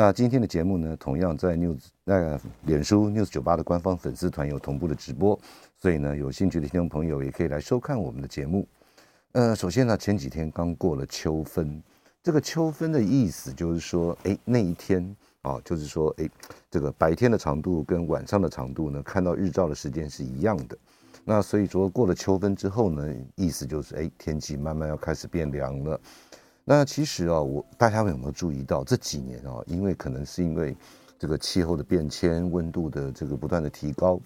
那今天的节目呢，同样在 News 那个脸书 News 九八的官方粉丝团有同步的直播，所以呢，有兴趣的听众朋友也可以来收看我们的节目。呃，首先呢，前几天刚过了秋分，这个秋分的意思就是说，哎，那一天啊，就是说，哎，这个白天的长度跟晚上的长度呢，看到日照的时间是一样的。那所以说过了秋分之后呢，意思就是，哎，天气慢慢要开始变凉了。那其实啊，我大家有没有注意到这几年啊，因为可能是因为这个气候的变迁、温度的这个不断的提高，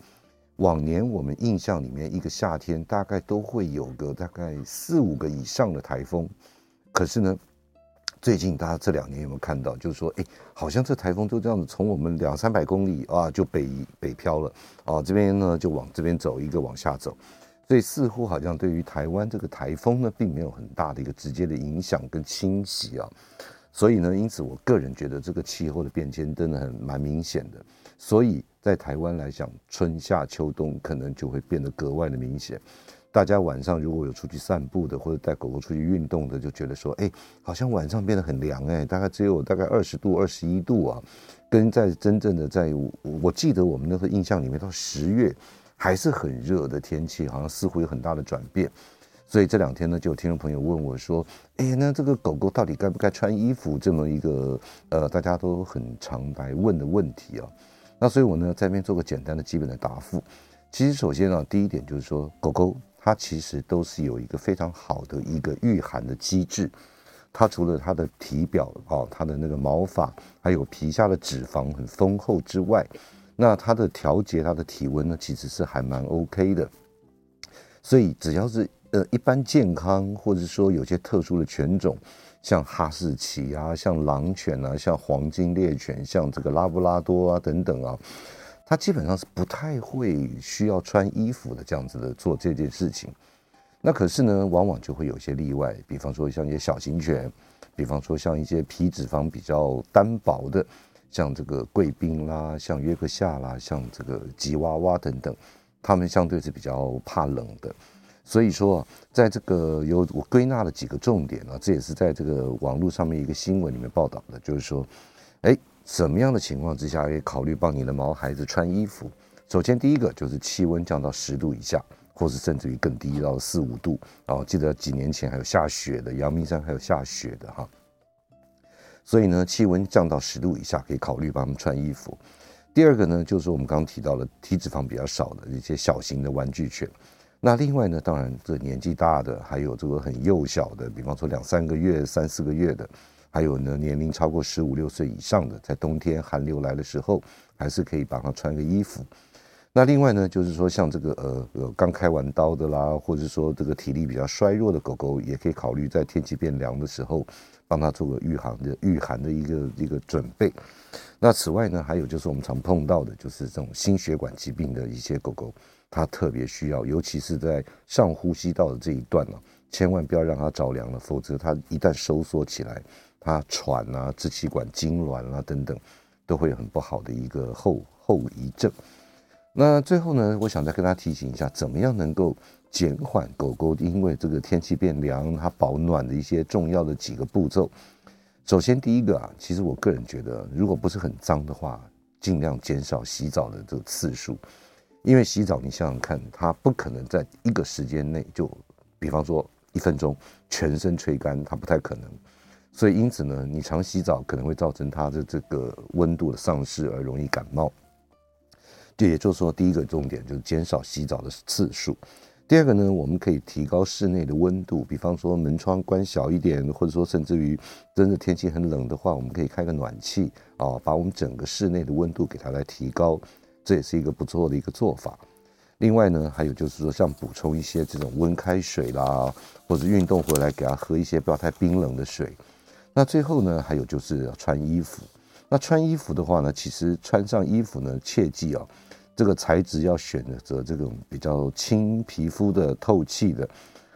往年我们印象里面一个夏天大概都会有个大概四五个以上的台风，可是呢，最近大家这两年有没有看到，就是说，哎，好像这台风就这样子从我们两三百公里啊就北北漂了啊，这边呢就往这边走，一个往下走。所以似乎好像对于台湾这个台风呢，并没有很大的一个直接的影响跟侵袭啊。所以呢，因此我个人觉得这个气候的变迁真的很蛮明显的。所以在台湾来讲，春夏秋冬可能就会变得格外的明显。大家晚上如果有出去散步的，或者带狗狗出去运动的，就觉得说，哎，好像晚上变得很凉哎，大概只有大概二十度、二十一度啊，跟在真正的在，我记得我们那个印象里面到十月。还是很热的天气，好像似乎有很大的转变，所以这两天呢，就有听众朋友问我说：“哎，那这个狗狗到底该不该穿衣服？”这么一个呃，大家都很常来问的问题啊。那所以我呢，在这边做个简单的基本的答复。其实首先呢，第一点就是说，狗狗它其实都是有一个非常好的一个御寒的机制。它除了它的体表啊，它的那个毛发，还有皮下的脂肪很丰厚之外，那它的调节，它的体温呢，其实是还蛮 OK 的。所以只要是呃一般健康，或者说有些特殊的犬种，像哈士奇啊，像狼犬啊，像黄金猎犬，像这个拉布拉多啊等等啊，它基本上是不太会需要穿衣服的这样子的做这件事情。那可是呢，往往就会有些例外，比方说像一些小型犬，比方说像一些皮脂肪比较单薄的。像这个贵宾啦，像约克夏啦，像这个吉娃娃等等，他们相对是比较怕冷的。所以说，在这个有我归纳了几个重点啊，这也是在这个网络上面一个新闻里面报道的，就是说，哎，什么样的情况之下可以考虑帮你的毛孩子穿衣服？首先，第一个就是气温降到十度以下，或是甚至于更低到四五度。哦，记得几年前还有下雪的，阳明山还有下雪的哈。所以呢，气温降到十度以下，可以考虑帮他们穿衣服。第二个呢，就是我们刚刚提到的体脂肪比较少的一些小型的玩具犬。那另外呢，当然这年纪大的，还有这个很幼小的，比方说两三个月、三四个月的，还有呢年龄超过十五六岁以上的，在冬天寒流来的时候，还是可以帮他穿个衣服。那另外呢，就是说像这个呃呃刚开完刀的啦，或者说这个体力比较衰弱的狗狗，也可以考虑在天气变凉的时候。帮他做个御寒的御寒的一个一个准备。那此外呢，还有就是我们常碰到的，就是这种心血管疾病的一些狗狗，它特别需要，尤其是在上呼吸道的这一段呢，千万不要让它着凉了，否则它一旦收缩起来，它喘啊、支气管痉挛啊等等，都会有很不好的一个后后遗症。那最后呢，我想再跟大家提醒一下，怎么样能够。减缓狗狗因为这个天气变凉，它保暖的一些重要的几个步骤。首先，第一个啊，其实我个人觉得，如果不是很脏的话，尽量减少洗澡的这个次数。因为洗澡，你想想看，它不可能在一个时间内就，比方说一分钟全身吹干，它不太可能。所以，因此呢，你常洗澡可能会造成它的这个温度的丧失而容易感冒。这也就是说，第一个重点就是减少洗澡的次数。第二个呢，我们可以提高室内的温度，比方说门窗关小一点，或者说甚至于真的天气很冷的话，我们可以开个暖气啊，把我们整个室内的温度给它来提高，这也是一个不错的一个做法。另外呢，还有就是说像补充一些这种温开水啦，或者运动回来给它喝一些不要太冰冷的水。那最后呢，还有就是要穿衣服。那穿衣服的话呢，其实穿上衣服呢，切记啊，这个材质要选择这种比较轻皮肤的、透气的，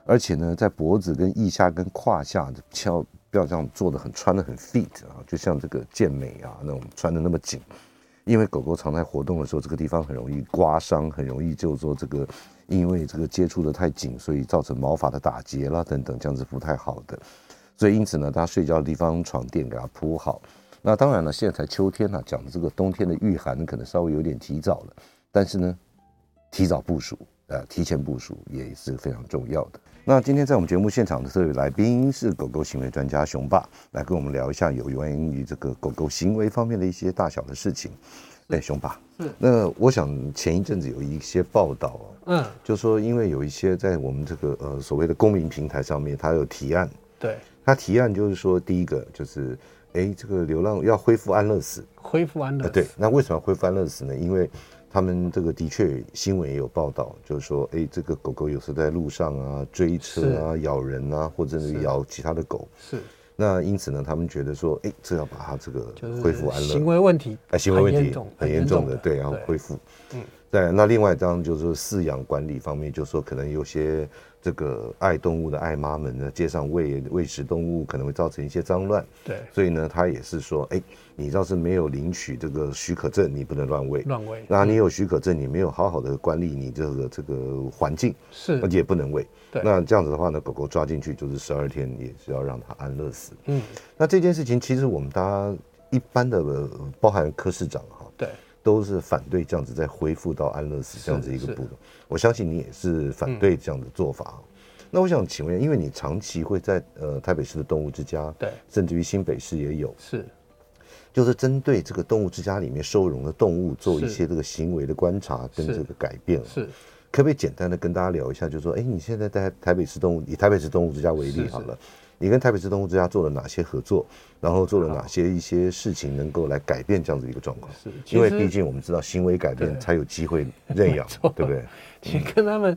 而且呢，在脖子跟腋下跟胯下的，翘不要这样做的很穿的很 fit 啊，就像这个健美啊那种穿的那么紧。因为狗狗常在活动的时候，这个地方很容易刮伤，很容易就是说这个，因为这个接触的太紧，所以造成毛发的打结啦等等，这样子不太好的。所以因此呢，它睡觉的地方床垫给它铺好。那当然了，现在才秋天呢、啊，讲的这个冬天的御寒可能稍微有点提早了，但是呢，提早部署，呃，提前部署也是非常重要的。那今天在我们节目现场的这位来宾是狗狗行为专家熊爸，来跟我们聊一下有关于这个狗狗行为方面的一些大小的事情。哎，熊爸，是。那我想前一阵子有一些报道，嗯，就说因为有一些在我们这个呃所谓的公民平台上面，他有提案，对，他提案就是说，第一个就是，哎，这个流浪要恢复安乐死，恢复安乐死，对，那为什么要恢复安乐死呢？因为他们这个的确新闻也有报道，就是说，哎，这个狗狗有时在路上啊追车啊咬人啊，或者是咬其他的狗。是。那因此呢，他们觉得说，哎，这要把它这个恢复安乐。行为问题。哎，行为问题很严重的，对，然后恢复。嗯。对，那另外一张就是说饲养管理方面，就是说可能有些。这个爱动物的爱妈们呢，街上喂喂食动物可能会造成一些脏乱，对，所以呢，他也是说，哎，你要是没有领取这个许可证，你不能乱喂，乱喂。那你有许可证，你没有好好的管理你这个这个环境，是，而且也不能喂。对，那这样子的话呢，狗狗抓进去就是十二天，也是要让它安乐死。嗯，那这件事情其实我们大家一般的，包含柯市长哈，对。都是反对这样子再恢复到安乐死这样子一个步骤，我相信你也是反对这样的做法。嗯、那我想请问，因为你长期会在呃台北市的动物之家，对，甚至于新北市也有，是，就是针对这个动物之家里面收容的动物做一些这个行为的观察跟这个改变，是，是。可不可以简单的跟大家聊一下？就是说，哎，你现在在台北市动物以台北市动物之家为例好了。是是你跟台北市动物之家做了哪些合作？然后做了哪些一些事情能够来改变这样子一个状况？是，因为毕竟我们知道行为改变才有机会认养，对不对？其实跟他们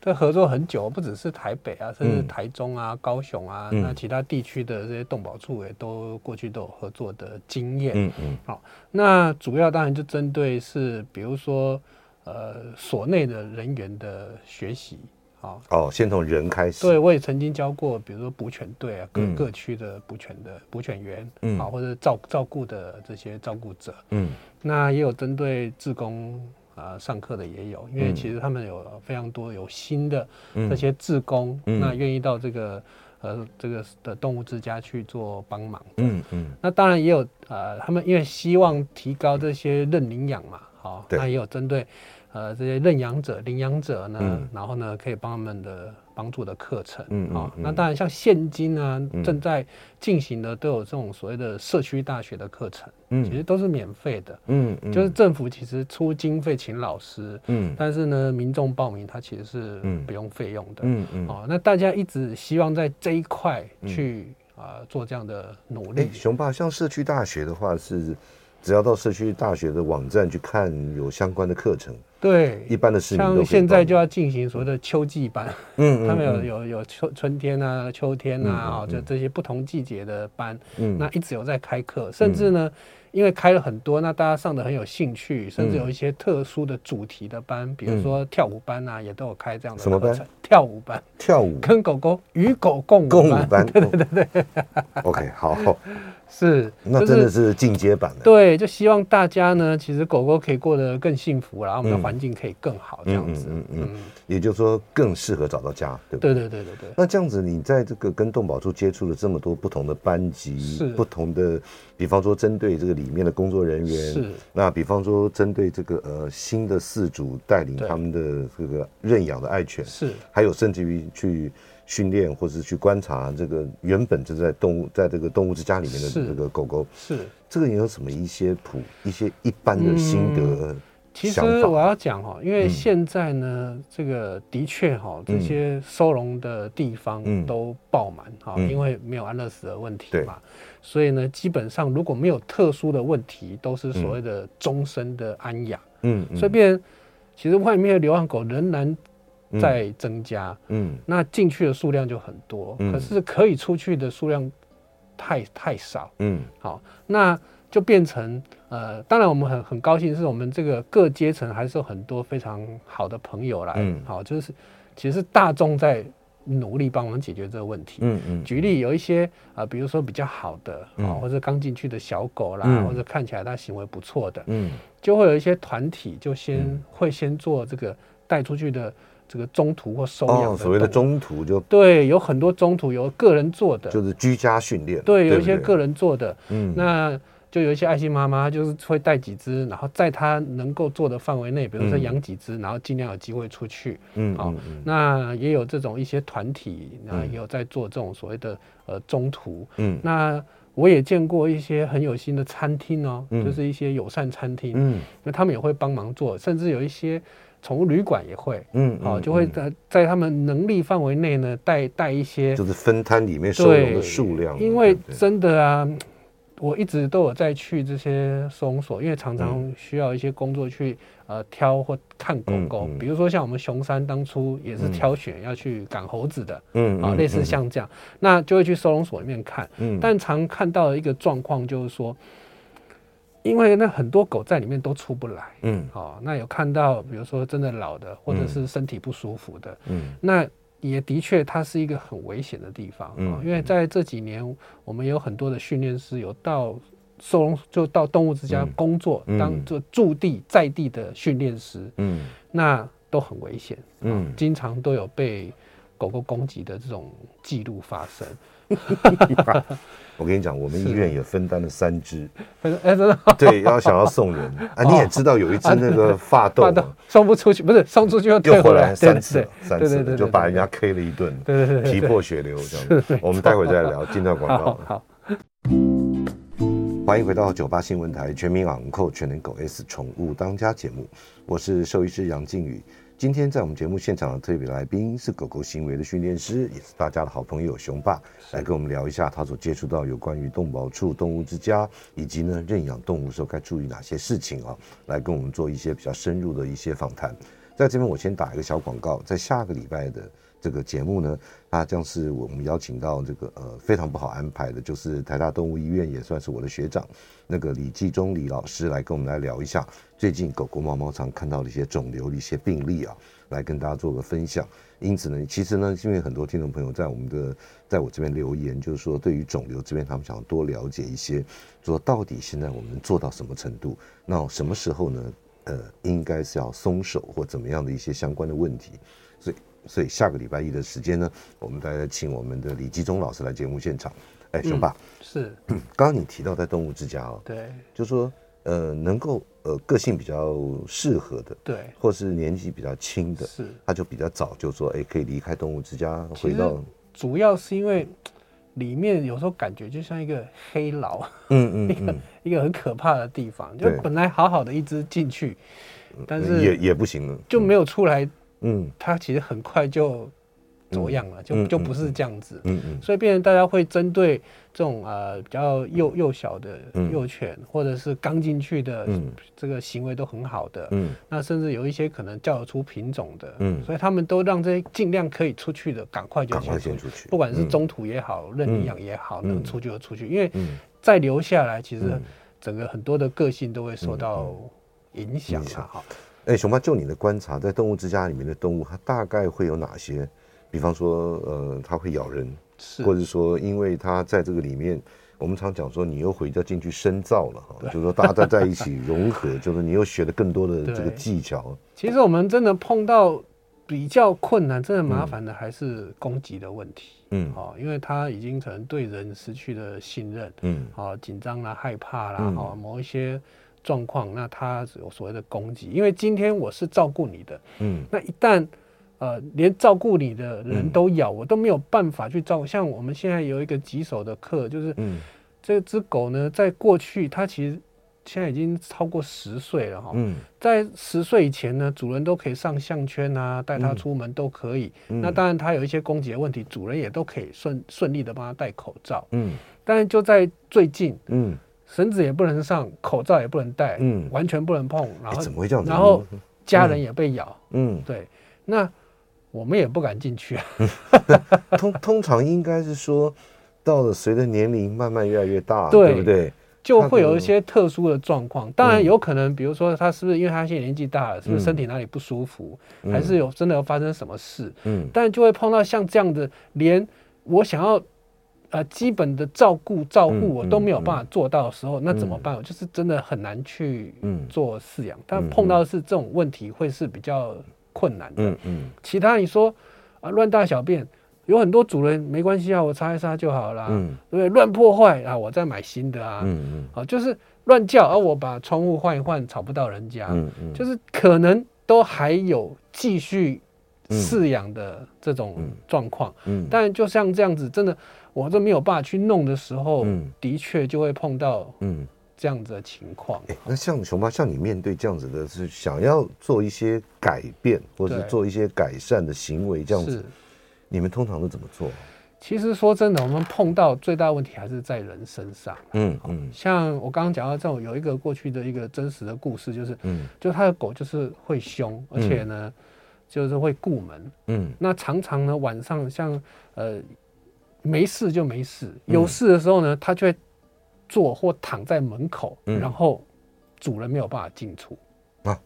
的合作很久，不只是台北啊，甚至台中啊、高雄啊，那其他地区的这些动保处也都过去都有合作的经验。嗯嗯。好，那主要当然就针对是，比如说呃，所内的人员的学习。好。哦，先从人开始。对，我也曾经教过，比如说捕犬队啊，各各区的捕犬的捕犬员，嗯，好，或者照照顾的这些照顾者，嗯，那也有针对志工啊、呃、上课的也有，因为其实他们有非常多有新的这些志工，嗯、那愿意到这个呃这个的动物之家去做帮忙，嗯嗯，那当然也有呃他们因为希望提高这些认领养嘛，好，对。那也有针对。呃，这些认养者、领养者呢，嗯、然后呢，可以帮他们的帮助的课程，嗯，好、哦，嗯、那当然像现今呢，嗯、正在进行的都有这种所谓的社区大学的课程，嗯，其实都是免费的，嗯，嗯。就是政府其实出经费请老师，嗯，但是呢，民众报名他其实是不用费用的，嗯嗯，哦，那大家一直希望在这一块去啊、做这样的努力。熊爸，像社区大学的话是。只要到社区大学的网站去看，有相关的课程。对，一般的市民像现在就要进行所谓的秋季班，嗯，他们有有有春春天啊、秋天啊，啊，就这些不同季节的班，嗯，那一直有在开课，甚至呢。因为开了很多，那大家上的很有兴趣，甚至有一些特殊的主题的班，比如说跳舞班啊，也都有开这样的。什么班？跳舞班。跳舞。跟狗狗与狗共舞。共舞班。对对对对。OK，好。是。那真的是进阶版的。对，就希望大家呢，其实狗狗可以过得更幸福，然后我们的环境可以更好，这样子。嗯嗯。也就是说，更适合找到家，对不对？对对对对对。那这样子，你在这个跟动保处接触了这么多不同的班级，不同的，比方说针对这个里面的工作人员，是那比方说针对这个呃新的饲主带领他们的这个认养的爱犬，是还有甚至于去训练或是去观察这个原本就在动物在这个动物之家里面的这个狗狗，是，是这个你有什么一些普一些一般的心得？嗯其实我要讲哈，因为现在呢，嗯、这个的确哈，这些收容的地方都爆满哈，嗯、因为没有安乐死的问题嘛，对。所以呢，基本上如果没有特殊的问题，都是所谓的终身的安养。嗯，所以变，其实外面的流浪狗仍然在增加。嗯，那进去的数量就很多，嗯、可是可以出去的数量太太少。嗯，好，那。就变成呃，当然我们很很高兴，是我们这个各阶层还是有很多非常好的朋友来，嗯，好，就是其实大众在努力帮忙解决这个问题，嗯嗯。举例有一些啊、呃，比如说比较好的啊、嗯，或者刚进去的小狗啦、嗯，或者看起来它行为不错的，嗯，就会有一些团体就先、嗯、会先做这个带出去的这个中途或收养、哦。所谓的中途就对，有很多中途有个人做的，就是居家训练，对，有一些个人做的，嗯，那。就有一些爱心妈妈，就是会带几只，然后在她能够做的范围内，比如说养几只，然后尽量有机会出去。嗯，好、哦嗯嗯，那也有这种一些团体，那也有在做这种所谓的呃中途。嗯，那我也见过一些很有心的餐厅哦，嗯、就是一些友善餐厅。嗯，那他们也会帮忙做，甚至有一些宠物旅馆也会。嗯，好、哦，就会在在他们能力范围内呢，带带一些，就是分摊里面收容的数量。因为真的啊。我一直都有在去这些收容所，因为常常需要一些工作去呃挑或看狗狗，比如说像我们熊山当初也是挑选要去赶猴子的，嗯啊，类似像这样，那就会去收容所里面看，嗯，但常看到的一个状况就是说，因为那很多狗在里面都出不来，嗯，好，那有看到比如说真的老的或者是身体不舒服的，嗯，那。也的确，它是一个很危险的地方啊、嗯，因为在这几年，我们有很多的训练师有到收容，就到动物之家工作，嗯、当做驻地在地的训练师，嗯，那都很危险，嗯，经常都有被狗狗攻击的这种记录发生。我跟你讲，我们医院也分担了三只，哎、欸，真的，对，要想要送人。啊，你也知道有一只那个 发豆，送不出去，不是送出去又退回来。三次，三次就把人家 K 了一顿，对对对，皮破血流这样。我们待会再聊，进段广告。好，好，欢迎回到九八新闻台全民昂扣全能狗 S 宠物当家节目，我是兽医师杨靖宇。今天在我们节目现场的特别来宾是狗狗行为的训练师，也是大家的好朋友熊爸，来跟我们聊一下他所接触到有关于动保处、动物之家以及呢认养动物的时候该注意哪些事情啊，来跟我们做一些比较深入的一些访谈。在这边我先打一个小广告，在下个礼拜的这个节目呢，它将是我们邀请到这个呃非常不好安排的，就是台大动物医院也算是我的学长，那个李继忠李老师来跟我们来聊一下。最近狗狗、猫猫常看到的一些肿瘤的一些病例啊，来跟大家做个分享。因此呢，其实呢，因为很多听众朋友在我们的在我这边留言，就是说对于肿瘤这边，他们想要多了解一些，说到底现在我们做到什么程度？那什么时候呢？呃，应该是要松手或怎么样的一些相关的问题。所以，所以下个礼拜一的时间呢，我们大家请我们的李继忠老师来节目现场。哎，雄爸，嗯、是，刚刚你提到在动物之家哦，对，就是说。呃，能够呃个性比较适合的，对，或是年纪比较轻的，是，他就比较早就说，哎，可以离开动物之家，回到。主要是因为里面有时候感觉就像一个黑牢，嗯嗯，嗯，一个一个很可怕的地方，就本来好好的一只进去，但是也也不行了，就没有出来，嗯，它其实很快就。走样了，就就不是这样子，嗯嗯，所以变成大家会针对这种呃比较幼幼小的幼犬，嗯，或者是刚进去的，这个行为都很好的，嗯，那甚至有一些可能叫得出品种的，嗯，所以他们都让这些尽量可以出去的，赶快就先出去，不管是中途也好，认领养也好，能出去就出去，因为再留下来，其实整个很多的个性都会受到影响啊。好，哎，熊爸，就你的观察，在动物之家里面的动物，它大概会有哪些？比方说，呃，它会咬人，是，或者说，因为它在这个里面，我们常讲说，你又回家进去深造了哈，就是说，大家在在一起融合，就是你又学了更多的这个技巧。其实我们真的碰到比较困难、真的麻烦的，还是攻击的问题。嗯，好，因为它已经可能对人失去了信任，嗯，好，紧张啦、害怕啦，好，某一些状况，那他有所谓的攻击。因为今天我是照顾你的，嗯，那一旦。呃，连照顾你的人都咬我，都没有办法去照顾。像我们现在有一个棘手的课，就是，这只狗呢，在过去它其实现在已经超过十岁了哈。在十岁以前呢，主人都可以上项圈啊，带它出门都可以。那当然它有一些攻击的问题，主人也都可以顺顺利的帮它戴口罩。嗯。但是就在最近，嗯，绳子也不能上，口罩也不能戴，嗯，完全不能碰。然后怎么会这样？然后家人也被咬。嗯，对，那。我们也不敢进去啊。通通常应该是说，到了随着年龄慢慢越来越大，对不对？就会有一些特殊的状况。当然有可能，比如说他是不是因为他现在年纪大了，是不是身体哪里不舒服，还是有真的有发生什么事？嗯，但就会碰到像这样的，连我想要。呃，基本的照顾照顾我都没有办法做到的时候，那怎么办？我就是真的很难去做饲养。嗯、但碰到的是这种问题，会是比较困难的。嗯嗯、其他你说啊，乱大小便，有很多主人没关系啊，我擦一擦就好了。嗯，对不对？乱破坏啊，我再买新的啊。嗯嗯。好、啊，就是乱叫啊，我把窗户换一换，吵不到人家。嗯嗯。就是可能都还有继续饲养的这种状况。嗯。但就像这样子，真的。我这没有办法去弄的时候，嗯，的确就会碰到嗯这样子的情况。那像熊爸，像你面对这样子的，是想要做一些改变，或者做一些改善的行为，这样子，你们通常都怎么做？其实说真的，我们碰到最大问题还是在人身上。嗯嗯，像我刚刚讲到这种有一个过去的一个真实的故事，就是嗯，就他的狗就是会凶，而且呢，就是会顾门。嗯，那常常呢晚上像呃。没事就没事，有事的时候呢，他就会坐或躺在门口，然后主人没有办法进出。啊，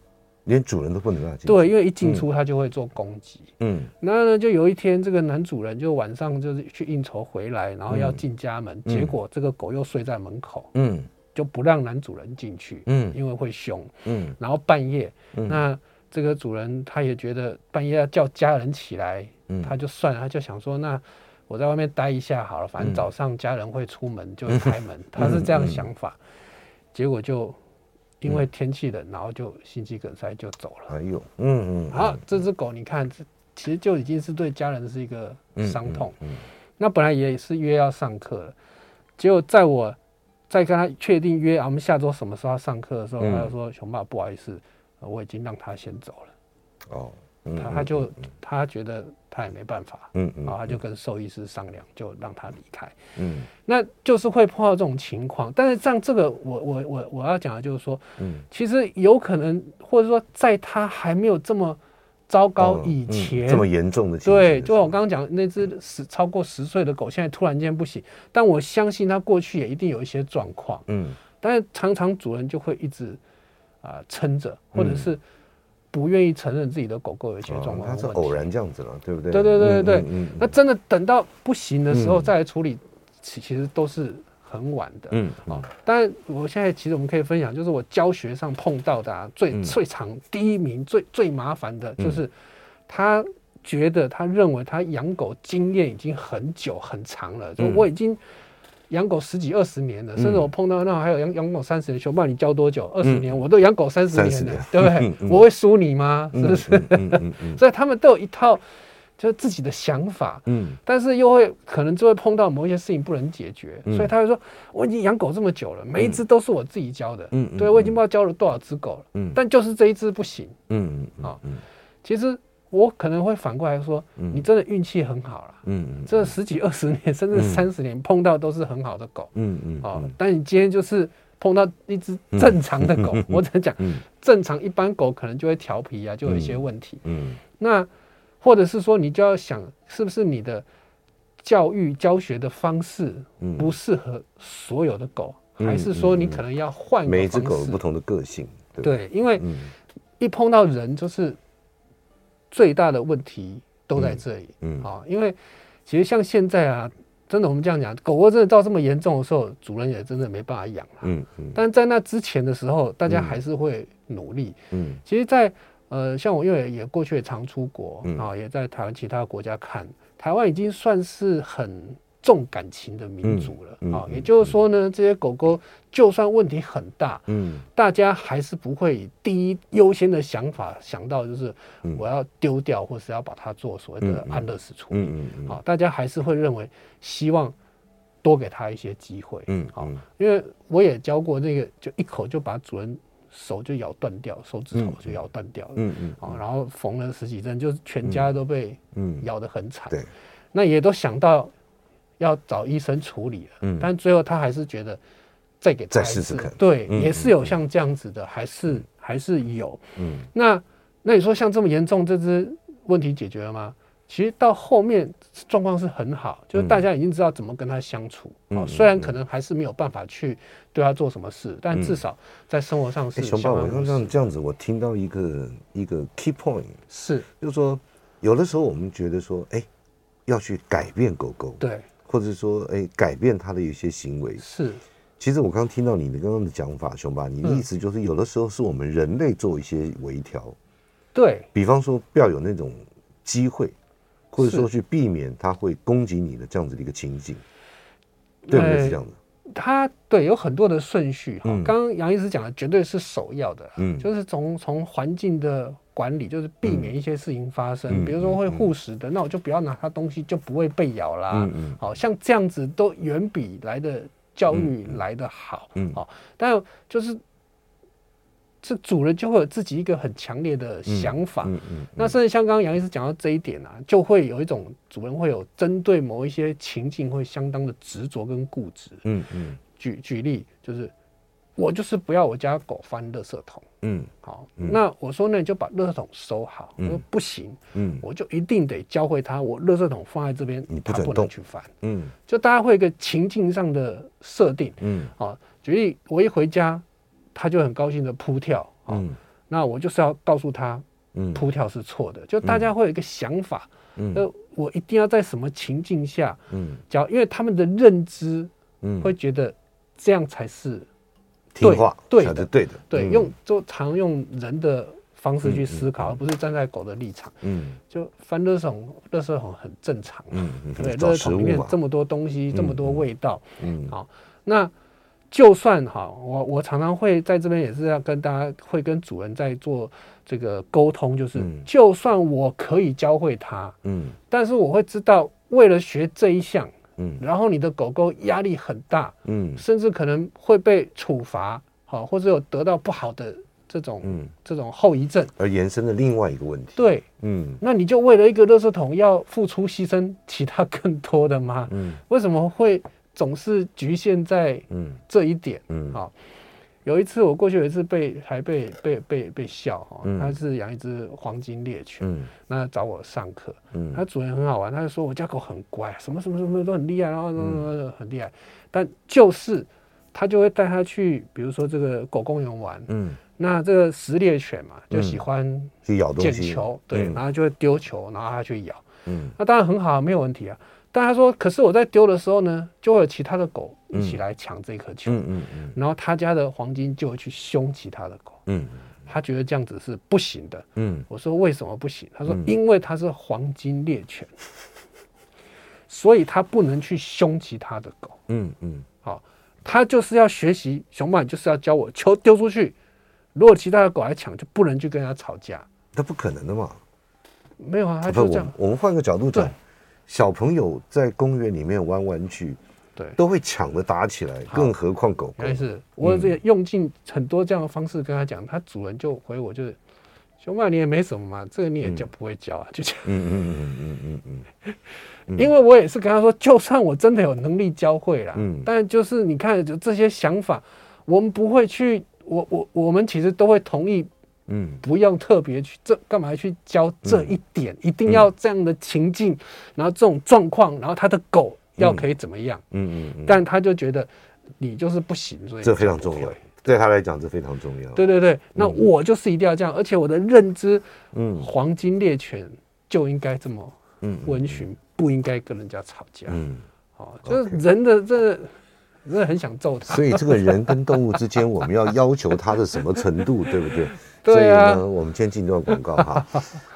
连主人都不能办法进。对，因为一进出他就会做攻击。嗯，那呢，就有一天这个男主人就晚上就是去应酬回来，然后要进家门，结果这个狗又睡在门口，嗯，就不让男主人进去，嗯，因为会凶，嗯，然后半夜，那这个主人他也觉得半夜要叫家人起来，嗯，他就算了，他就想说那。我在外面待一下好了，反正早上家人会出门就会开门，嗯、他是这样想法，嗯、结果就因为天气冷，然后就心肌梗塞就走了。哎呦，嗯嗯，好，这只狗你看，这其实就已经是对家人是一个伤痛。嗯嗯嗯、那本来也是约要上课了，结果在我在跟他确定约啊，我们下周什么时候要上课的时候，嗯、他就说：“熊爸，不好意思，我已经让他先走了。”哦。他他就他觉得他也没办法，嗯嗯，然后他就跟兽医师商量，就让他离开，嗯，那就是会碰到这种情况。但是像这个，我我我我要讲的就是说，嗯，其实有可能，或者说在他还没有这么糟糕以前，这么严重的，对，就我刚刚讲那只十超过十岁的狗，现在突然间不行，但我相信它过去也一定有一些状况，嗯，但是常常主人就会一直啊撑着，或者是。不愿意承认自己的狗狗有一些状况，它是偶然这样子了，对不对？对对对对对。那真的等到不行的时候再来处理，其、嗯、其实都是很晚的。嗯啊，但我现在其实我们可以分享，就是我教学上碰到的、啊、最、嗯、最长第一名最最麻烦的，就是他觉得他认为他养狗经验已经很久很长了，就我已经。养狗十几二十年了，甚至我碰到那还有养养狗三十年，熊爸你教多久？二十年，我都养狗三十年了，对不对？我会输你吗？是不是？所以他们都有一套就是自己的想法，嗯，但是又会可能就会碰到某一些事情不能解决，所以他会说我已经养狗这么久了，每一只都是我自己教的，嗯，对，我已经不知道教了多少只狗了，嗯，但就是这一只不行，嗯嗯啊，其实。我可能会反过来说，你真的运气很好了。嗯，这十几二十年甚至三十年碰到都是很好的狗。嗯嗯。哦，但你今天就是碰到一只正常的狗，我只能讲，正常一般狗可能就会调皮啊，就有一些问题。嗯。那或者是说，你就要想，是不是你的教育教学的方式不适合所有的狗，还是说你可能要换？每只狗有不同的个性。对，因为一碰到人就是。最大的问题都在这里，嗯，啊，因为其实像现在啊，真的我们这样讲，狗狗真的到这么严重的时候，主人也真的没办法养了，嗯嗯。但在那之前的时候，大家还是会努力，嗯。其实在，在呃，像我因为也过去也常出国，啊，也在台湾其他国家看，台湾已经算是很。重感情的民族了，啊，也就是说呢，这些狗狗就算问题很大，嗯，大家还是不会以第一优先的想法想到就是我要丢掉，或是要把它做所谓的安乐死处理，嗯嗯，好，大家还是会认为希望多给他一些机会，嗯，好，因为我也教过那个，就一口就把主人手就咬断掉，手指头就咬断掉了，嗯嗯，啊，然后缝了十几针，就是全家都被咬得很惨，对，那也都想到。要找医生处理了，嗯，但最后他还是觉得再给他再试试看，对，也是有像这样子的，还是还是有，嗯，那那你说像这么严重，这只问题解决了吗？其实到后面状况是很好，就是大家已经知道怎么跟他相处。嗯、哦，虽然可能还是没有办法去对他做什么事，嗯、但至少在生活上是。熊爸，我刚刚这样子，我听到一个一个 key point 是，就是说，有的时候我们觉得说，哎，要去改变狗狗，对，或者说，哎，改变他的一些行为是。其实我刚听到你的刚刚的讲法，熊爸，你的意思就是，有的时候是我们人类做一些微调，对，比方说不要有那种机会。或者说去避免他会攻击你的这样子的一个情景，对不对？是这样的。他对有很多的顺序哈。刚刚杨医师讲的绝对是首要的，嗯，就是从从环境的管理，就是避免一些事情发生。比如说会护食的，那我就不要拿它东西，就不会被咬啦。嗯嗯。好像这样子都远比来的教育来的好。嗯。好，但就是。这主人就会有自己一个很强烈的想法，嗯嗯嗯嗯、那甚至像刚刚杨医师讲到这一点啊，就会有一种主人会有针对某一些情境会相当的执着跟固执。嗯嗯，举举例就是，我就是不要我家狗翻垃圾桶。嗯，好，嗯、那我说那你就把垃圾桶收好。我说不行，嗯，我就一定得教会他，我垃圾桶放在这边，他不能去翻。嗯，就大家会有一个情境上的设定。嗯，好，举例我一回家。他就很高兴的扑跳，嗯，那我就是要告诉他，嗯，扑跳是错的。就大家会有一个想法，嗯，我一定要在什么情境下，嗯，教，因为他们的认知，嗯，会觉得这样才是听话，对的，对的，对，用就常用人的方式去思考，而不是站在狗的立场，嗯，就翻垃圾桶，垃圾桶很正常，嗯，对，垃圾桶里面这么多东西，这么多味道，嗯，好，那。就算哈，我我常常会在这边也是要跟大家会跟主人在做这个沟通，就是、嗯、就算我可以教会他，嗯，但是我会知道为了学这一项，嗯，然后你的狗狗压力很大，嗯，甚至可能会被处罚，好，或者有得到不好的这种，嗯，这种后遗症，而延伸的另外一个问题，对，嗯，那你就为了一个垃圾桶要付出牺牲其他更多的吗？嗯，为什么会？总是局限在这一点，嗯，好，有一次我过去有一次被还被被被被笑哈，他是养一只黄金猎犬，嗯，那找我上课，嗯，他主人很好玩，他就说我家狗很乖，什么什么什么都很厉害，然后很厉害，但就是他就会带他去，比如说这个狗公园玩，嗯，那这个食猎犬嘛，就喜欢去咬捡球，对，然后就会丢球，然后他去咬，嗯，那当然很好，没有问题啊。但他说：“可是我在丢的时候呢，就会有其他的狗一起来抢这颗球，嗯嗯嗯，然后他家的黄金就会去凶其他的狗，嗯，他觉得这样子是不行的，嗯，我说为什么不行？他说因为它是黄金猎犬，所以他不能去凶其他的狗，嗯嗯，好，他就是要学习，熊爸就是要教我球丢出去，如果其他的狗来抢，就不能去跟他吵架，那不可能的嘛，没有啊，他就这样，我们换个角度讲。”小朋友在公园里面玩玩具，对，都会抢着打起来，更何况狗狗。但是我这用尽很多这样的方式跟他讲，他主人就回我就是，熊爸你也没什么嘛，这个你也教不会教啊，就这样。嗯嗯嗯嗯嗯嗯嗯。因为我也是跟他说，就算我真的有能力教会了，嗯，但就是你看就这些想法，我们不会去，我我我们其实都会同意。嗯，不用特别去这干嘛去教这一点？一定要这样的情境，然后这种状况，然后他的狗要可以怎么样？嗯嗯，但他就觉得你就是不行，所以这非常重要，对他来讲这非常重要。对对对，那我就是一定要这样，而且我的认知，嗯，黄金猎犬就应该这么嗯温驯，不应该跟人家吵架。嗯，好，就是人的这。真的很想揍他，所以这个人跟动物之间，我们要要求他的什么程度，对不对？对啊。所以呢，我们先进一段广告哈。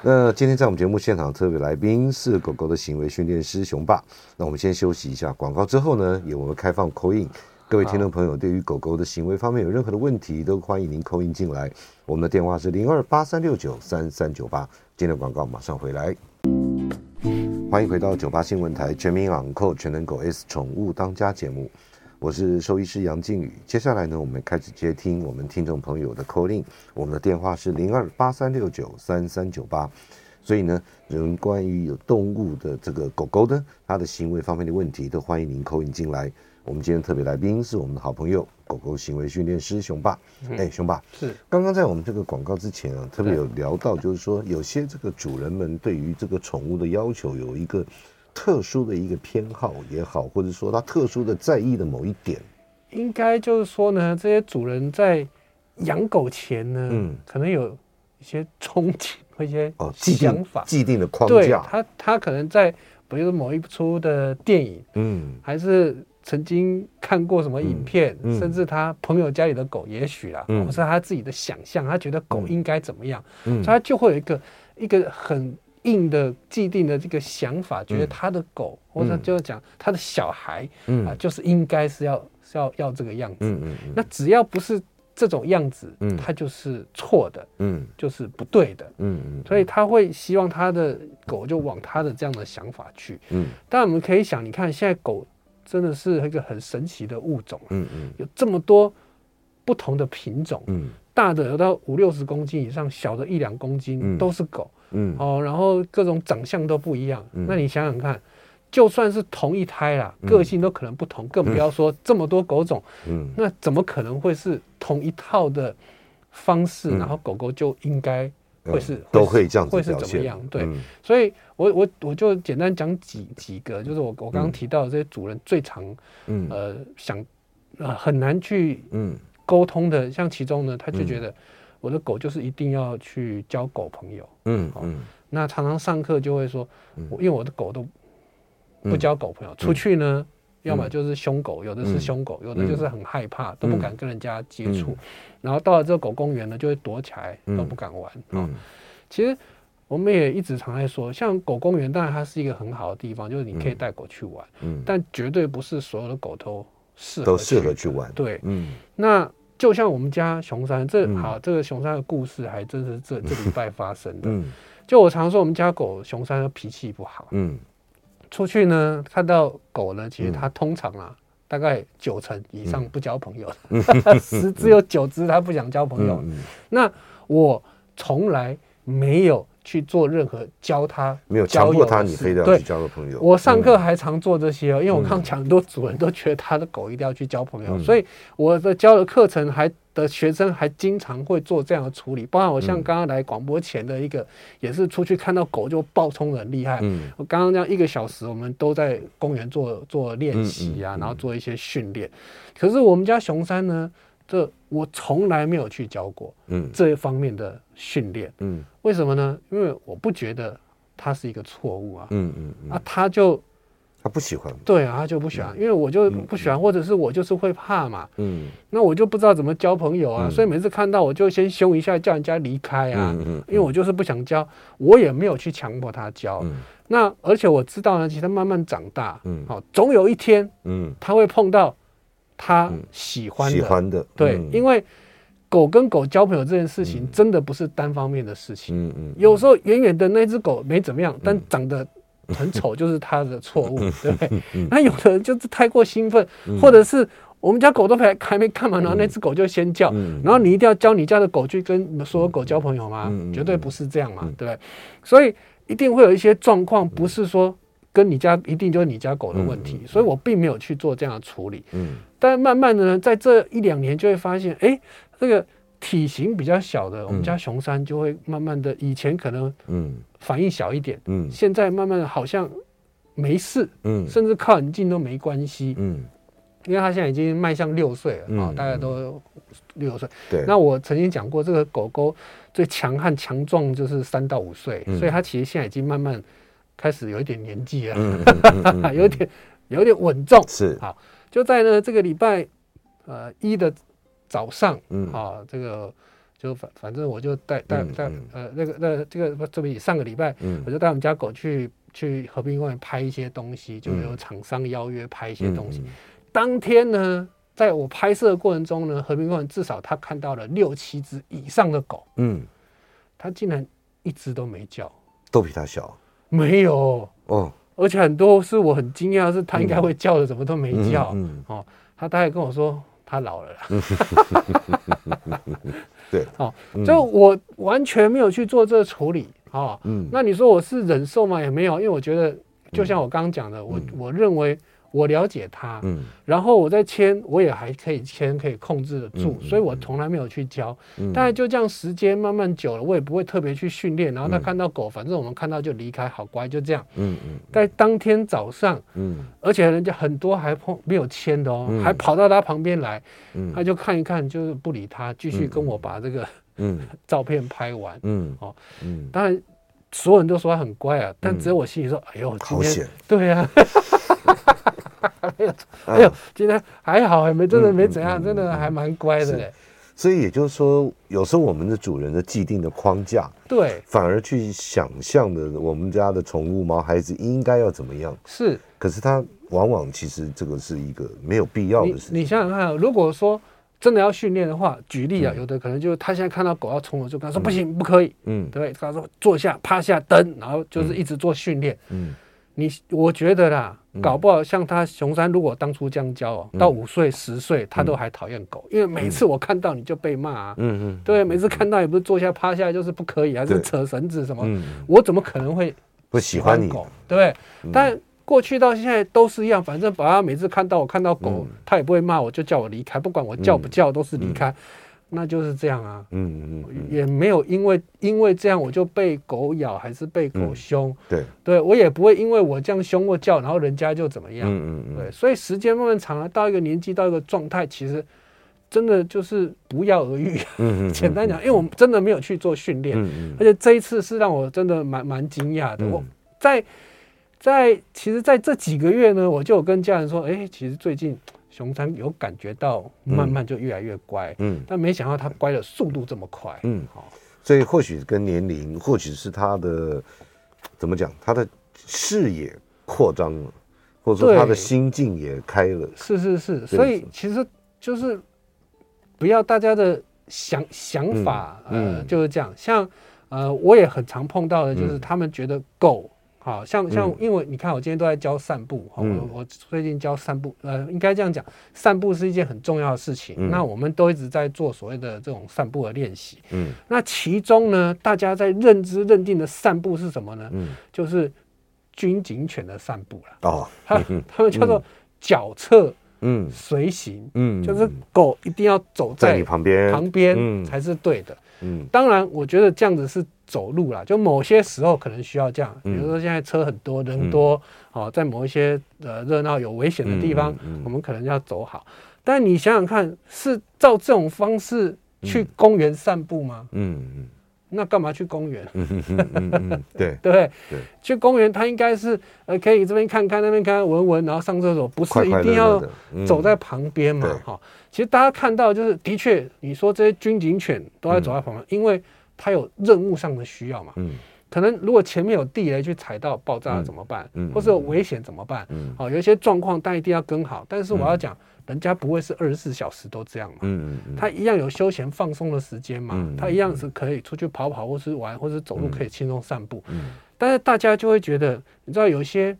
那今天在我们节目现场特别来宾是狗狗的行为训练师熊爸。那我们先休息一下，广告之后呢，也我们开放 call in。各位听众朋友，对于狗狗的行为方面有任何的问题，都欢迎您 call in 进来。我们的电话是零二八三六九三三九八。今天的广告马上回来。欢迎回到九八新闻台全民昂扣全能狗 S 宠物当家节目。我是兽医师杨靖宇，接下来呢，我们开始接听我们听众朋友的 call in，我们的电话是零二八三六九三三九八，所以呢，人关于有动物的这个狗狗呢，它的行为方面的问题，都欢迎您 call in 进来。我们今天特别来宾是我们的好朋友狗狗行为训练师熊爸。哎、嗯。欸，熊爸是。刚刚在我们这个广告之前啊，特别有聊到，就是说有些这个主人们对于这个宠物的要求有一个特殊的一个偏好也好，或者说他特殊的在意的某一点，应该就是说呢，这些主人在养狗前呢，嗯，可能有一些憧憬或一些哦想法、哦、既定、既定的框架。他他可能在比如说某一出的电影，嗯，还是曾经看过什么影片，嗯嗯、甚至他朋友家里的狗，也许啦，嗯、或是他自己的想象，他觉得狗应该怎么样，嗯，所以他就会有一个一个很。硬的既定的这个想法，觉得他的狗，或者就是讲他的小孩，啊，就是应该是要是要要这个样子。嗯那只要不是这种样子，嗯。他就是错的，嗯。就是不对的，嗯所以他会希望他的狗就往他的这样的想法去。嗯。但我们可以想，你看现在狗真的是一个很神奇的物种，嗯嗯。有这么多不同的品种，嗯。大的有到五六十公斤以上，小的一两公斤都是狗。嗯。哦，然后各种长相都不一样，嗯、那你想想看，就算是同一胎啦，嗯、个性都可能不同，更不要说这么多狗种，嗯，那怎么可能会是同一套的方式？嗯、然后狗狗就应该会是、嗯、都会这样子会是怎么样？对，嗯、所以我我我就简单讲几几个，就是我我刚刚提到的这些主人最常，嗯。呃想呃很难去嗯。沟通的，嗯、像其中呢，他就觉得。我的狗就是一定要去交狗朋友，嗯嗯，那常常上课就会说，因为我的狗都不交狗朋友，出去呢，要么就是凶狗，有的是凶狗，有的就是很害怕，都不敢跟人家接触，然后到了这个狗公园呢，就会躲起来，都不敢玩。嗯，其实我们也一直常在说，像狗公园，当然它是一个很好的地方，就是你可以带狗去玩，嗯，但绝对不是所有的狗都适合都适合去玩，对，嗯，那。就像我们家熊山，这好，这个熊山的故事还真是这 这礼拜发生的。就我常说，我们家狗熊山的脾气不好。嗯，出去呢，看到狗呢，其实它通常啊，大概九成以上不交朋友，十只有九只它不想交朋友。那我从来没有。去做任何教他没有强迫他，你非得要去交个朋友。我上课还常做这些哦，因为我刚讲很多主人都觉得他的狗一定要去交朋友，所以我的教的课程还的学生还经常会做这样的处理。包括我像刚刚来广播前的一个，也是出去看到狗就暴冲的很厉害。我刚刚这样一个小时，我们都在公园做做练习啊，然后做一些训练。可是我们家熊山呢？这我从来没有去教过，嗯，这一方面的训练，嗯，为什么呢？因为我不觉得他是一个错误啊，嗯嗯啊，他就他不喜欢，对啊，他就不喜欢，因为我就不喜欢，或者是我就是会怕嘛，嗯，那我就不知道怎么交朋友啊，所以每次看到我就先凶一下，叫人家离开啊，嗯嗯，因为我就是不想交，我也没有去强迫他交，嗯。那而且我知道呢，其实他慢慢长大，嗯，好，总有一天，嗯，他会碰到。他喜欢的，喜欢的，对，因为狗跟狗交朋友这件事情，真的不是单方面的事情。嗯嗯，有时候远远的那只狗没怎么样，但长得很丑，就是他的错误，对不对？那有的人就是太过兴奋，或者是我们家狗都还还没干嘛，然后那只狗就先叫，然后你一定要教你家的狗去跟所有狗交朋友吗？绝对不是这样嘛，对不对？所以一定会有一些状况，不是说。跟你家一定就是你家狗的问题，所以我并没有去做这样的处理。嗯，但慢慢的呢，在这一两年就会发现，哎，这个体型比较小的，我们家熊山就会慢慢的，以前可能嗯。反应小一点，嗯，现在慢慢好像没事，嗯，甚至靠很近都没关系，嗯，因为它现在已经迈向六岁了啊，大概都六岁。对，那我曾经讲过，这个狗狗最强悍强壮就是三到五岁，所以它其实现在已经慢慢。开始有一点年纪了，有点有点稳重。是。好，就在呢这个礼拜呃一的早上，嗯。啊，这个就反反正我就带带带呃那个那这个不，这边上个礼拜，嗯，我就带我们家狗去去和平公园拍一些东西，就有厂商邀约拍一些东西。当天呢，在我拍摄的过程中呢，和平公园至少他看到了六七只以上的狗，嗯，他竟然一只都没叫，都比他小。没有。哦，而且很多是我很惊讶，是他应该会叫的，怎么都没叫。嗯哦。他大概跟我说他老了啦。对，哦，就我完全没有去做这个处理哦。嗯，那你说我是忍受吗？也没有，因为我觉得就像我刚刚讲的，我我认为我了解他，嗯，然后我在签，我也还可以签，可以控制得住，所以我从来没有去教。但是就这样时间慢慢久了，我也不会特别去训练。然后他看到狗，反正我们看到就离开，好乖，就这样。嗯嗯。在当天早上，嗯，而且人家很多还碰没有签的哦，还跑到他旁边来，他就看一看，就是不理他，继续跟我把这个嗯照片拍完。嗯哦，嗯，当然所有人都说他很乖啊，但只有我心里说，哎呦，今天对呀。没有，哎呦，今天还好，还没真的没怎样，真的还蛮乖的。嘞。所以也就是说，有时候我们的主人的既定的框架，对，反而去想象的我们家的宠物猫孩子应该要怎么样，是。可是他往往其实这个是一个没有必要的事情。你想想看，如果说真的要训练的话，举例啊，有的可能就是他现在看到狗要冲了，就跟他说不行，不可以，嗯，对，他说坐下、趴下、蹬，然后就是一直做训练，嗯。你我觉得啦，搞不好像他熊山，如果当初这样教哦，到五岁十岁他都还讨厌狗，因为每次我看到你就被骂啊，嗯嗯，对，每次看到也不是坐下趴下就是不可以，还是扯绳子什么，我怎么可能会不喜欢你？对，但过去到现在都是一样，反正把他每次看到我看到狗，他也不会骂我，就叫我离开，不管我叫不叫都是离开。那就是这样啊，嗯嗯嗯，也没有因为因为这样我就被狗咬还是被狗凶，对。对，我也不会因为我这样凶或叫，然后人家就怎么样，嗯嗯对，所以时间慢慢长了，到一个年纪到一个状态，其实真的就是不药而愈，嗯嗯，简单讲，因为我们真的没有去做训练，嗯，而且这一次是让我真的蛮蛮惊讶的，我在在其实在这几个月呢，我就有跟家人说，哎，其实最近。熊山有感觉到慢慢就越来越乖，嗯，但没想到他乖的速度这么快，嗯，好，所以或许跟年龄，或许是他的怎么讲，他的视野扩张了，或者说他的心境也开了，是是是，所以其实就是不要大家的想想法，呃，就是这样，像呃，我也很常碰到的，就是他们觉得狗。好像像，因为你看，我今天都在教散步。嗯、我我最近教散步，呃，应该这样讲，散步是一件很重要的事情。嗯、那我们都一直在做所谓的这种散步的练习。嗯，那其中呢，大家在认知认定的散步是什么呢？嗯，就是军警犬的散步了。哦，他他们叫做脚侧嗯随行嗯，就是狗一定要走在你旁边旁边才是对的。嗯，当然，我觉得这样子是。走路啦，就某些时候可能需要这样，比如说现在车很多人多，好，在某一些呃热闹有危险的地方，我们可能要走好。但你想想看，是照这种方式去公园散步吗？嗯嗯，那干嘛去公园？对对对，去公园他应该是呃可以这边看看那边看闻闻，然后上厕所，不是一定要走在旁边嘛？哈，其实大家看到就是的确，你说这些军警犬都在走在旁边，因为。它有任务上的需要嘛？嗯，可能如果前面有地雷去踩到爆炸了怎么办？嗯，或是有危险怎么办？嗯，好，有一些状况，但一定要跟好。但是我要讲，人家不会是二十四小时都这样嘛。嗯嗯，他一样有休闲放松的时间嘛。他一样是可以出去跑跑，或是玩，或是走路可以轻松散步。嗯，但是大家就会觉得，你知道有一些。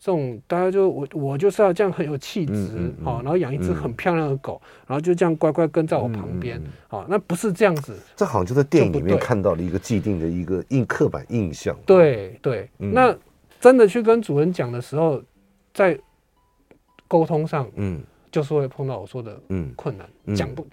这种大家就我我就是要这样很有气质，好，然后养一只很漂亮的狗，然后就这样乖乖跟在我旁边，好，那不是这样子。这好像就在电影里面看到了一个既定的一个印刻板印象。对对，那真的去跟主人讲的时候，在沟通上，嗯，就是会碰到我说的，嗯，困难，讲不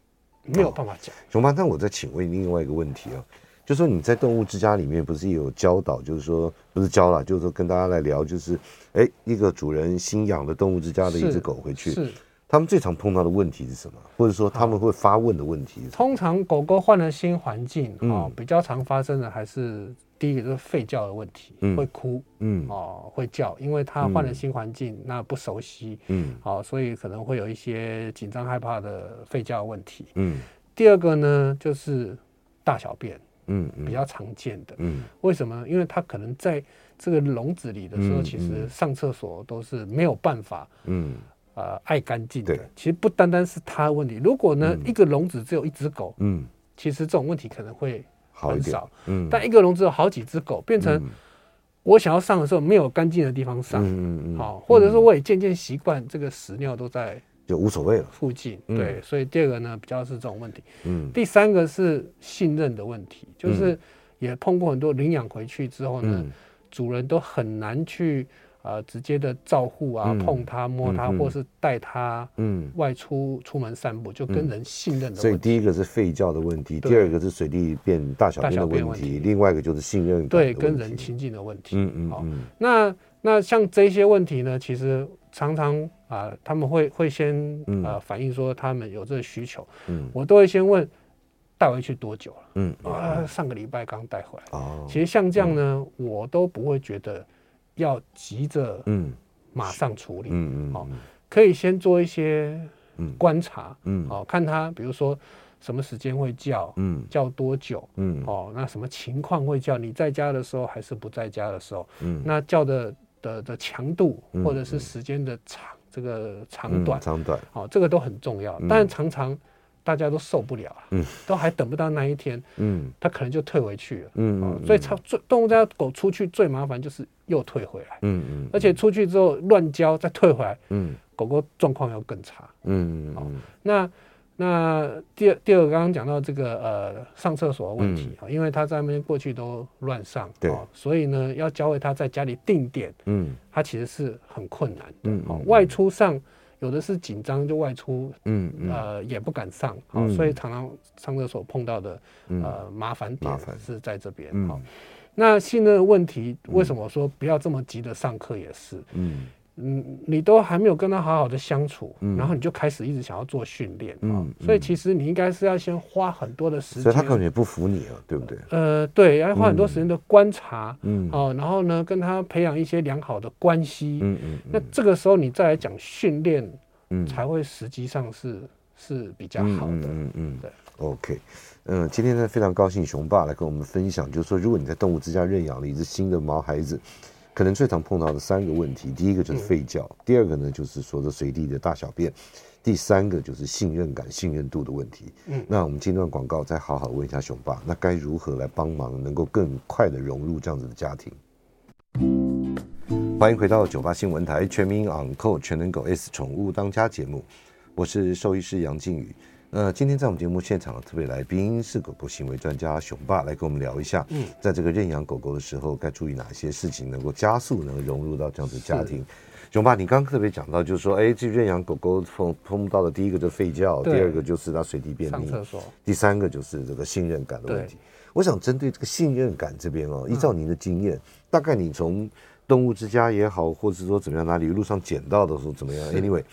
没有办法讲。熊爸，那我再请问另外一个问题啊。就说你在动物之家里面不是有教导，就是说不是教了，就是说跟大家来聊，就是哎，一个主人新养的动物之家的一只狗回去，是他们最常碰到的问题是什么？或者说他们会发问的问题？通常狗狗换了新环境啊、哦，比较常发生的还是第一个就是吠叫的问题，嗯、会哭，嗯哦会叫，因为它换了新环境，嗯、那不熟悉，嗯好、哦，所以可能会有一些紧张害怕的吠叫的问题，嗯。第二个呢就是大小便。嗯，比较常见的。嗯，为什么？因为他可能在这个笼子里的时候，其实上厕所都是没有办法，嗯，呃，爱干净的。其实不单单是他的问题。如果呢，一个笼子只有一只狗，嗯，其实这种问题可能会很少。嗯，但一个笼子有好几只狗，变成我想要上的时候没有干净的地方上。嗯嗯，好，或者说我也渐渐习惯这个屎尿都在。就无所谓了。附近对，所以第二个呢，比较是这种问题。嗯，第三个是信任的问题，就是也碰过很多领养回去之后呢，主人都很难去呃，直接的照护啊，碰它、摸它，或是带它，嗯，外出出门散步，就跟人信任的问题。所以第一个是吠叫的问题，第二个是随地变大小便的问题，另外一个就是信任对跟人亲近的问题。嗯嗯，好，那那像这些问题呢，其实常常啊，他们会会先呃反映说他们有这个需求，嗯，我都会先问带回去多久了，嗯啊，上个礼拜刚带回来。哦，其实像这样呢，我都不会觉得。要急着，嗯，马上处理，嗯嗯，好，可以先做一些观察，嗯，好，看他，比如说什么时间会叫，嗯，叫多久，嗯，哦，那什么情况会叫？你在家的时候还是不在家的时候？嗯，那叫的的的强度或者是时间的长，这个长短，长短，好，这个都很重要，但常常。大家都受不了啊，嗯，都还等不到那一天，嗯，他可能就退回去了，嗯，所以超最动物家狗出去最麻烦就是又退回来，嗯嗯，而且出去之后乱交再退回来，嗯，狗狗状况要更差，嗯嗯，那那第二第二个刚刚讲到这个呃上厕所的问题啊，因为他在那边过去都乱上，对，所以呢要教会他在家里定点，嗯，他其实是很困难的，嗯，外出上。有的是紧张就外出，嗯，呃，也不敢上，好，所以常常上厕所碰到的，呃，麻烦点是在这边，好，那信任问题为什么说不要这么急的上课也是，嗯。嗯，你都还没有跟他好好的相处，嗯、然后你就开始一直想要做训练，嗯，所以其实你应该是要先花很多的时间，所以他可能也不服你啊，对不对？呃，对，要花很多时间的观察，嗯，哦，然后呢，跟他培养一些良好的关系，嗯嗯，那这个时候你再来讲训练，嗯，才会实际上是是比较好的，嗯嗯嗯，对，OK，嗯，今天呢非常高兴熊爸来跟我们分享，就是说如果你在动物之家认养了一只新的毛孩子。可能最常碰到的三个问题，第一个就是吠叫，嗯、第二个呢就是说的随地的大小便，第三个就是信任感、信任度的问题。嗯，那我们进段广告，再好好问一下熊爸，那该如何来帮忙，能够更快的融入这样子的家庭？欢迎回到九八新闻台全民昂扣全能狗 S 宠物当家节目，我是兽医师杨靖宇。那今天在我们节目现场的特别来宾是狗狗行为专家熊爸，来跟我们聊一下，嗯，在这个认养狗狗的时候该注意哪些事情，能够加速能够融入到这样子的家庭。是熊爸，你刚刚特别讲到，就是说，哎，这认养狗狗碰碰到的第一个就是吠叫，第二个就是它随地便秘，第三个就是这个信任感的问题。我想针对这个信任感这边哦，依照您的经验，嗯、大概你从动物之家也好，或者是说怎么样，哪里路上捡到的时候怎么样？Anyway。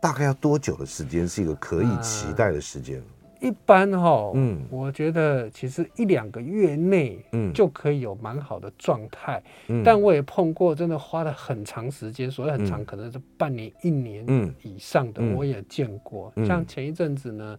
大概要多久的时间是一个可以期待的时间？呃，一般哈，嗯，我觉得其实一两个月内，嗯，就可以有蛮好的状态。嗯，但我也碰过真的花了很长时间，所以很长，可能是半年、一年以上的，我也见过。像前一阵子呢。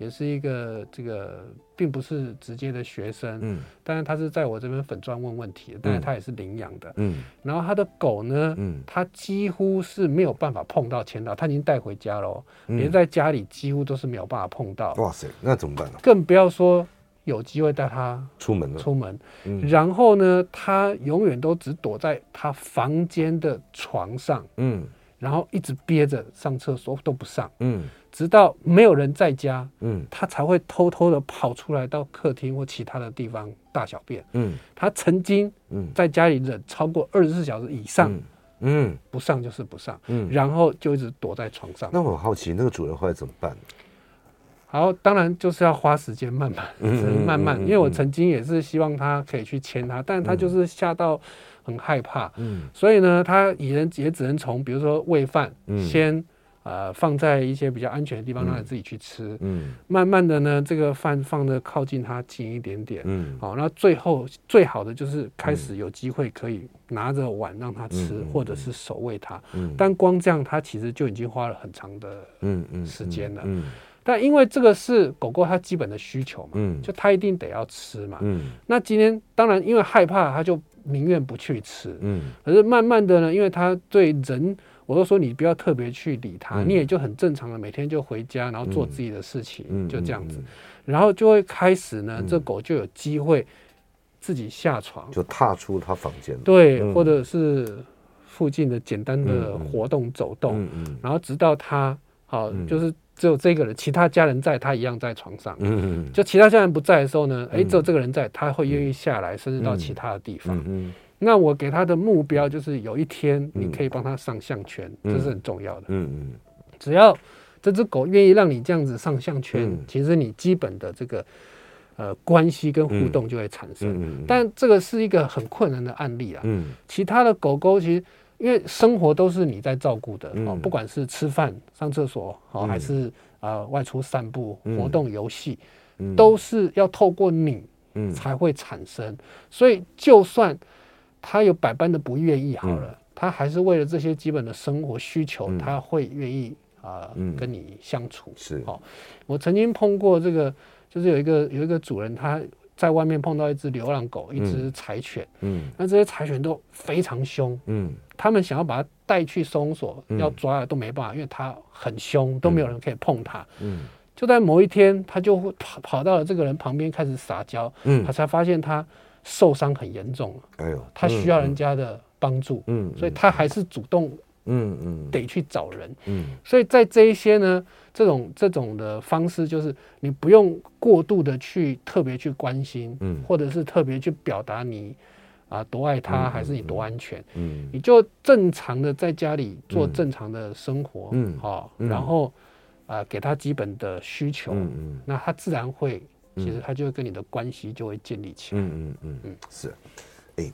也是一个这个，并不是直接的学生，嗯，但是他是在我这边粉砖问问题的，但是他也是领养的，嗯，然后他的狗呢，嗯，他几乎是没有办法碰到牵到，他已经带回家了，连在家里几乎都是没有办法碰到。哇塞，那怎么办呢？更不要说有机会带他出门了，出门，嗯然后呢，他永远都只躲在他房间的床上，嗯，然后一直憋着上厕所都不上，嗯。直到没有人在家，嗯，他才会偷偷的跑出来到客厅或其他的地方大小便，嗯，他曾经，嗯，在家里忍超过二十四小时以上，嗯，不上就是不上，嗯，然后就一直躲在床上。那我很好奇，那个主人后来怎么办？好，当然就是要花时间慢慢，慢慢，因为我曾经也是希望他可以去牵他，但他就是吓到很害怕，嗯，所以呢，他也能也只能从比如说喂饭，先。呃，放在一些比较安全的地方，让他自己去吃。嗯，慢慢的呢，这个饭放的靠近他近一点点。嗯，好，那最后最好的就是开始有机会可以拿着碗让他吃，或者是手喂他。嗯，但光这样，他其实就已经花了很长的嗯嗯时间了。嗯，但因为这个是狗狗它基本的需求嘛，嗯，就它一定得要吃嘛。嗯，那今天当然因为害怕，它就宁愿不去吃。嗯，可是慢慢的呢，因为它对人。我都说你不要特别去理他，你也就很正常的每天就回家，然后做自己的事情，就这样子，然后就会开始呢，这狗就有机会自己下床，就踏出他房间，对，或者是附近的简单的活动走动，然后直到他好，就是只有这个人，其他家人在，他一样在床上，嗯。就其他家人不在的时候呢，哎，只有这个人在，他会愿意下来，甚至到其他的地方。嗯。那我给他的目标就是有一天你可以帮他上项圈，嗯、这是很重要的。嗯嗯，只要这只狗愿意让你这样子上项圈，嗯、其实你基本的这个呃关系跟互动就会产生。嗯嗯、但这个是一个很困难的案例啊。嗯，其他的狗狗其实因为生活都是你在照顾的、嗯、哦，不管是吃饭、上厕所哦，还是啊、呃、外出散步、活动、游戏，嗯、都是要透过你。嗯，才会产生，所以就算他有百般的不愿意，好了，嗯、他还是为了这些基本的生活需求，嗯、他会愿意啊、跟你相处。是，好、哦，我曾经碰过这个，就是有一个有一个主人，他在外面碰到一只流浪狗，一只柴犬，嗯，那这些柴犬都非常凶，嗯，他们想要把它带去收容所，嗯、要抓都没办法，因为它很凶，都没有人可以碰它，嗯。嗯就在某一天，他就会跑跑到了这个人旁边开始撒娇，嗯，他才发现他受伤很严重，哎呦，他需要人家的帮助，嗯，所以他还是主动，嗯嗯，得去找人，嗯，所以在这一些呢，这种这种的方式，就是你不用过度的去特别去关心，嗯，或者是特别去表达你啊多爱他，还是你多安全，嗯，你就正常的在家里做正常的生活，嗯，好，然后。啊、呃，给他基本的需求，嗯嗯，那他自然会，其实他就会跟你的关系就会建立起来，嗯嗯，嗯是，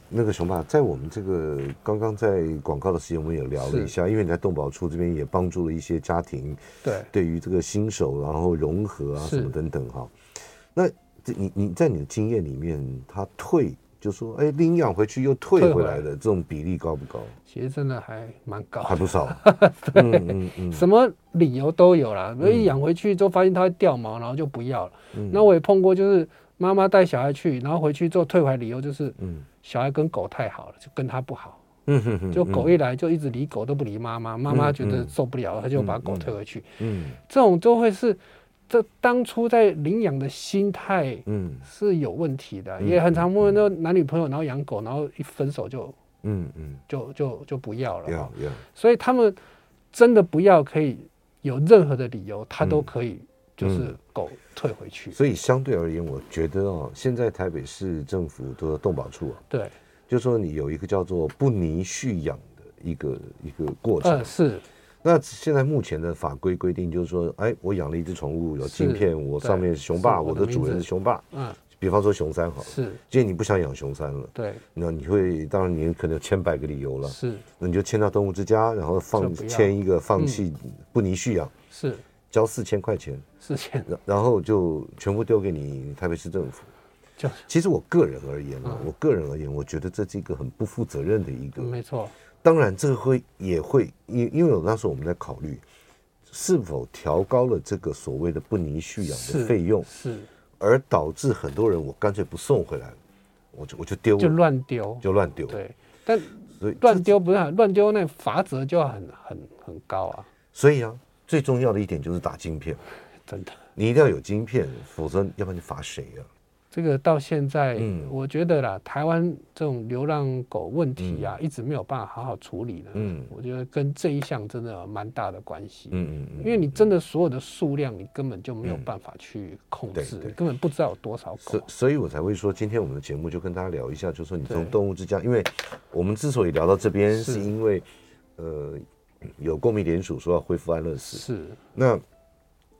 那个熊爸，在我们这个刚刚在广告的时间，我们也聊了一下，因为你在动保处这边也帮助了一些家庭，对，对于这个新手，然后融合啊什么等等哈，是那你你在你的经验里面，他退。就说哎，领养回去又退回来的这种比例高不高？其实真的还蛮高，还不少。对，嗯嗯嗯、什么理由都有啦。所以养回去之后发现它会掉毛，然后就不要了。嗯、那我也碰过，就是妈妈带小孩去，然后回去之后退回来，理由就是，嗯，小孩跟狗太好了，就跟他不好。嗯哼哼。就狗一来就一直理狗都不理妈妈，妈妈觉得受不了，他就把狗推回去。嗯，这种都会是。这当初在领养的心态，嗯，是有问题的，嗯、也很常问到男女朋友，然后养狗，然后一分手就，嗯嗯，就就就不要了，要要。所以他们真的不要，可以有任何的理由，他都可以就是狗退回去。所以相对而言，我觉得哦，现在台北市政府的动保处啊，对，就说你有一个叫做不泥蓄养的一个一个过程，呃、是。那现在目前的法规规定就是说，哎，我养了一只宠物，有晶片，我上面是熊爸，我的主人是熊爸，嗯，比方说熊三好，是，既然你不想养熊三了，对，那你会，当然你可能有千百个理由了，是，那你就迁到动物之家，然后放签一个放弃不泥蓄养，是，交四千块钱，四千，然后就全部丢给你台北市政府，就，其实我个人而言呢，我个人而言，我觉得这是一个很不负责任的一个，没错。当然，这个会也会因因为我那时候我们在考虑是否调高了这个所谓的不拟续养的费用，是，而导致很多人我干脆不送回来，我就我就丢，就乱丢，就乱丢。对，但乱丢不是乱丢，那罚则就要很很很高啊。所以啊，最重要的一点就是打晶片，真的，你一定要有晶片，否则要不然你罚谁啊？这个到现在，嗯我觉得啦，台湾这种流浪狗问题啊，一直没有办法好好处理的。嗯，我觉得跟这一项真的蛮大的关系。嗯嗯，因为你真的所有的数量，你根本就没有办法去控制，根本不知道有多少狗。所所以，我才会说，今天我们的节目就跟大家聊一下，就是说你从动物之家，因为我们之所以聊到这边，是因为呃，有公民联署说要恢复安乐死。是。那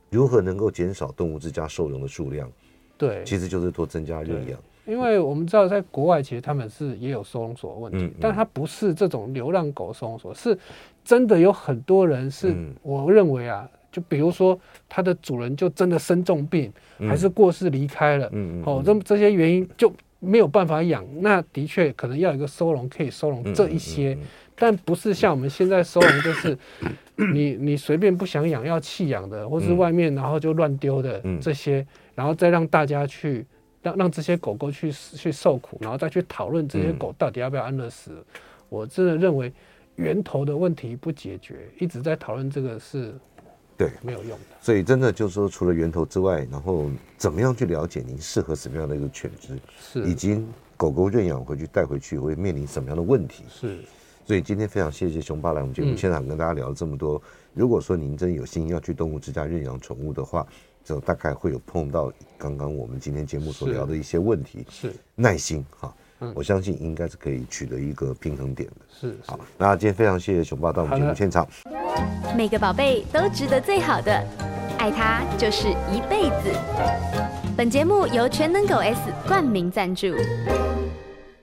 如何能够减少动物之家收容的数量？对，其实就是多增加认养，因为我们知道在国外其实他们是也有收容所问题，嗯嗯、但它不是这种流浪狗收容所，是真的有很多人是，我认为啊，就比如说它的主人就真的生重病，嗯、还是过世离开了，嗯、哦，这这些原因就没有办法养，那的确可能要有一个收容可以收容这一些，但不是像我们现在收容就是 你你随便不想养要弃养的，或是外面然后就乱丢的这些。然后再让大家去让让这些狗狗去去受苦，然后再去讨论这些狗到底要不要安乐死。嗯、我真的认为源头的问题不解决，一直在讨论这个是，对，没有用的。所以真的就是说，除了源头之外，然后怎么样去了解您适合什么样的一个犬只，是，以及狗狗认养回去带回去会面临什么样的问题，是。所以今天非常谢谢熊爸来我们节目现场跟大家聊了这么多。如果说您真有心要去动物之家认养宠物的话就大概会有碰到刚刚我们今天节目所聊的一些问题。是耐心哈。我相信应该是可以取得一个平衡点的。是。好那今天非常谢谢熊爸到我们节目现场。每个宝贝都值得最好的爱它就是一辈子。本节目由全能狗 s 冠名赞助。